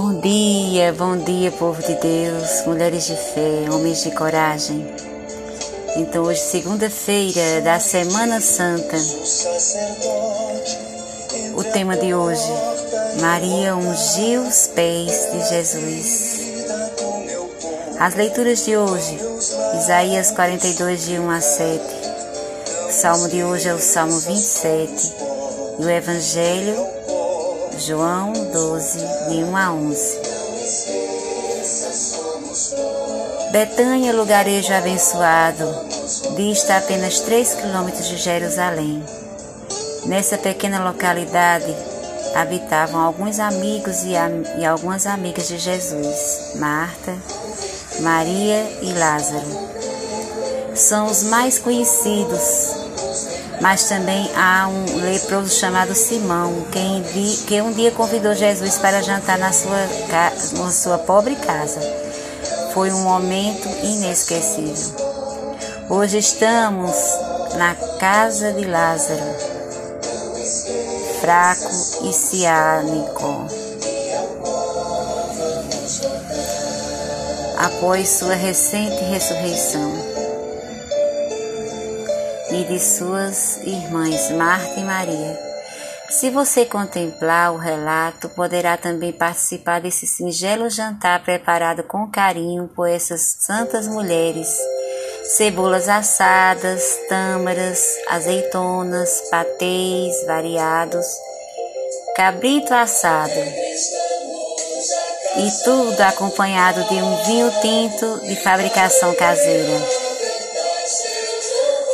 Bom dia, bom dia, povo de Deus, mulheres de fé, homens de coragem. Então, hoje, segunda-feira da Semana Santa, o tema de hoje: Maria ungiu os pés de Jesus. As leituras de hoje, Isaías 42, de 1 a 7. O salmo de hoje é o Salmo 27 e o Evangelho João 12, de 1 a 11. Betânia, lugarejo abençoado, dista apenas 3 quilômetros de Jerusalém. Nessa pequena localidade habitavam alguns amigos e, e algumas amigas de Jesus, Marta, Maria e Lázaro. São os mais conhecidos mas também há um leproso chamado Simão, que, que um dia convidou Jesus para jantar na sua, na sua pobre casa. Foi um momento inesquecível. Hoje estamos na casa de Lázaro, fraco e ciânico. Após sua recente ressurreição e de suas irmãs Marta e Maria. Se você contemplar o relato, poderá também participar desse singelo jantar preparado com carinho por essas santas mulheres. Cebolas assadas, tâmaras, azeitonas, patês variados, cabrito assado. E tudo acompanhado de um vinho tinto de fabricação caseira.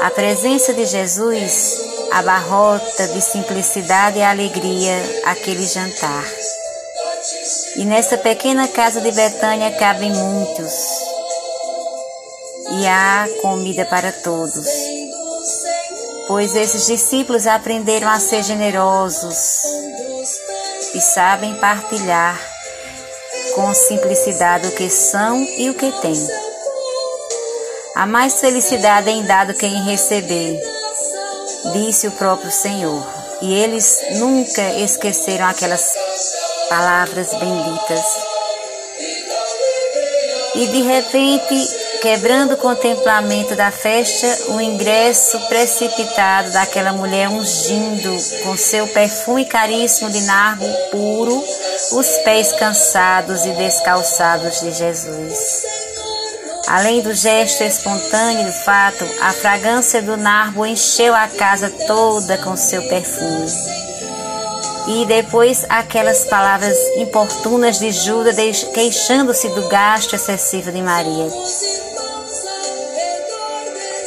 A presença de Jesus abarrota de simplicidade e alegria aquele jantar. E nessa pequena casa de Betânia cabem muitos, e há comida para todos. Pois esses discípulos aprenderam a ser generosos e sabem partilhar com simplicidade o que são e o que têm. Há mais felicidade em dado que em receber, disse o próprio Senhor. E eles nunca esqueceram aquelas palavras benditas. E de repente, quebrando o contemplamento da festa, o ingresso precipitado daquela mulher ungindo com seu perfume caríssimo de nardo puro os pés cansados e descalçados de Jesus. Além do gesto espontâneo do fato, a fragrância do narbo encheu a casa toda com seu perfume. E depois aquelas palavras importunas de Judas queixando-se do gasto excessivo de Maria.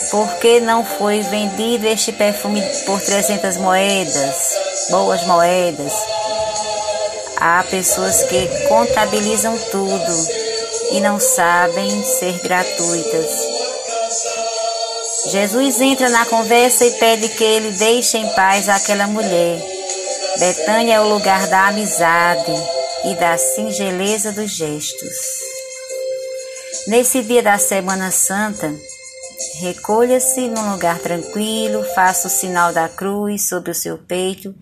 Por que não foi vendido este perfume por 300 moedas, boas moedas? Há pessoas que contabilizam tudo e não sabem ser gratuitas. Jesus entra na conversa e pede que ele deixe em paz aquela mulher. Betânia é o lugar da amizade e da singeleza dos gestos. Nesse dia da Semana Santa, recolha-se num lugar tranquilo, faça o sinal da cruz sobre o seu peito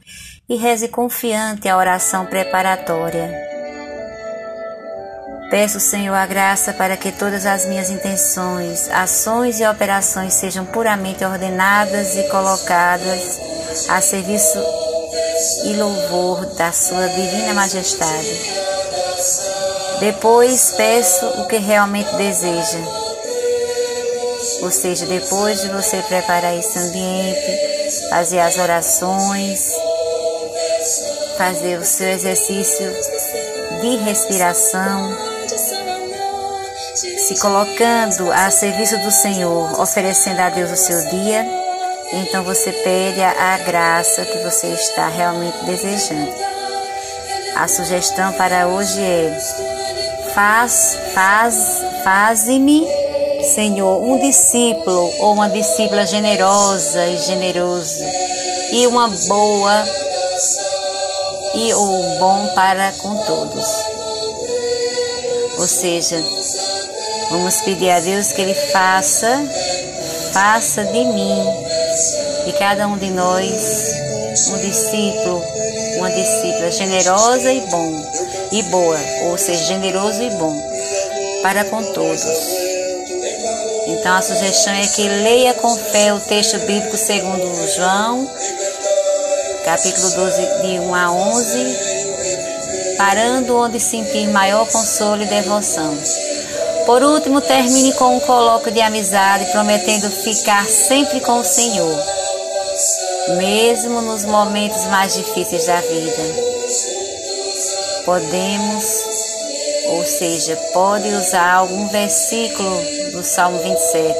e reze confiante a oração preparatória. Peço, Senhor, a graça para que todas as minhas intenções, ações e operações sejam puramente ordenadas e colocadas a serviço e louvor da Sua Divina Majestade. Depois peço o que realmente deseja. Ou seja, depois de você preparar esse ambiente, fazer as orações, fazer o seu exercício de respiração, se colocando a serviço do Senhor, oferecendo a Deus o seu dia, então você pede a graça que você está realmente desejando. A sugestão para hoje é: faz, faz, faze-me, Senhor, um discípulo ou uma discípula generosa e generoso e uma boa e o bom para com todos. Ou seja, Vamos pedir a Deus que Ele faça, faça de mim, de cada um de nós, um discípulo, uma discípula generosa e bom, e boa, ou seja, generoso e bom para com todos. Então a sugestão é que leia com fé o texto bíblico segundo João, capítulo 12, de 1 a 11, parando onde sentir maior consolo e devoção. Por último, termine com um colóquio de amizade, prometendo ficar sempre com o Senhor, mesmo nos momentos mais difíceis da vida. Podemos, ou seja, pode usar algum versículo do Salmo 27.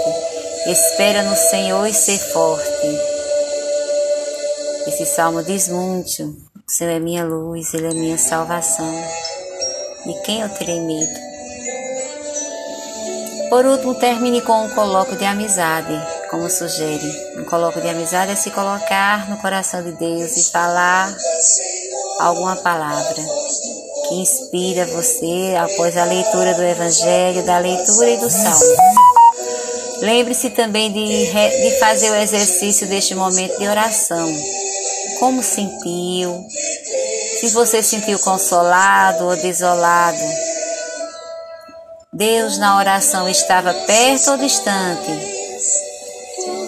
Espera no Senhor e ser forte. Esse salmo diz muito: o Senhor é minha luz, Ele é minha salvação. De quem eu terei medo? Por último, termine com um colóquio de amizade, como sugere. Um colóquio de amizade é se colocar no coração de Deus e falar alguma palavra que inspira você após a leitura do Evangelho, da leitura e do Salmo. Lembre-se também de, de fazer o exercício deste momento de oração. Como sentiu? Se você sentiu consolado ou desolado, Deus na oração estava perto ou distante?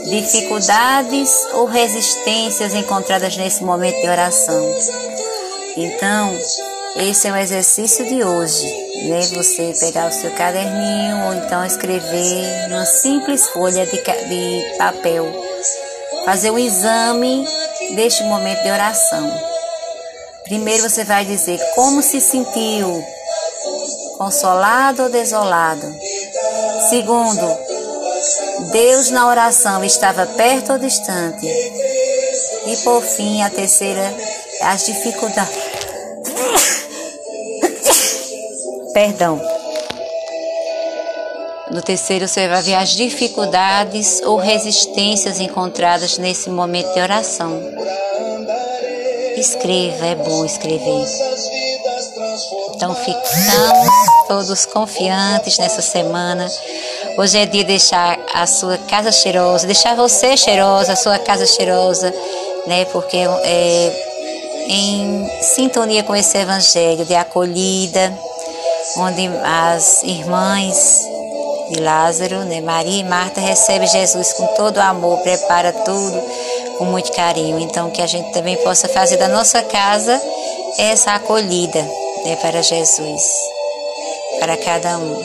Dificuldades ou resistências encontradas nesse momento de oração? Então, esse é o exercício de hoje, né? Você pegar o seu caderninho ou então escrever numa simples folha de, de papel, fazer um exame deste momento de oração. Primeiro você vai dizer como se sentiu consolado ou desolado. Segundo, Deus na oração estava perto ou distante. E por fim, a terceira, as dificuldades. Perdão. No terceiro, você vai ver as dificuldades ou resistências encontradas nesse momento de oração. Escreva, é bom escrever. Então ficamos todos confiantes nessa semana. Hoje é dia de deixar a sua casa cheirosa, deixar você cheirosa, a sua casa cheirosa, né? Porque é em sintonia com esse evangelho de acolhida, onde as irmãs de Lázaro, né, Maria e Marta recebem Jesus com todo o amor, prepara tudo com muito carinho. Então que a gente também possa fazer da nossa casa essa acolhida né, para Jesus, para cada um.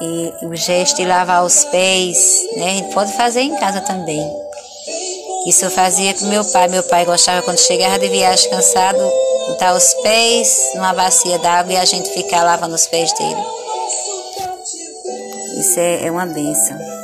E o gesto de lavar os pés, né, a gente pode fazer em casa também. Isso eu fazia com meu pai. Meu pai gostava quando chegava de viagem cansado, botar os pés numa bacia d'água e a gente ficar lavando os pés dele. Isso é, é uma benção.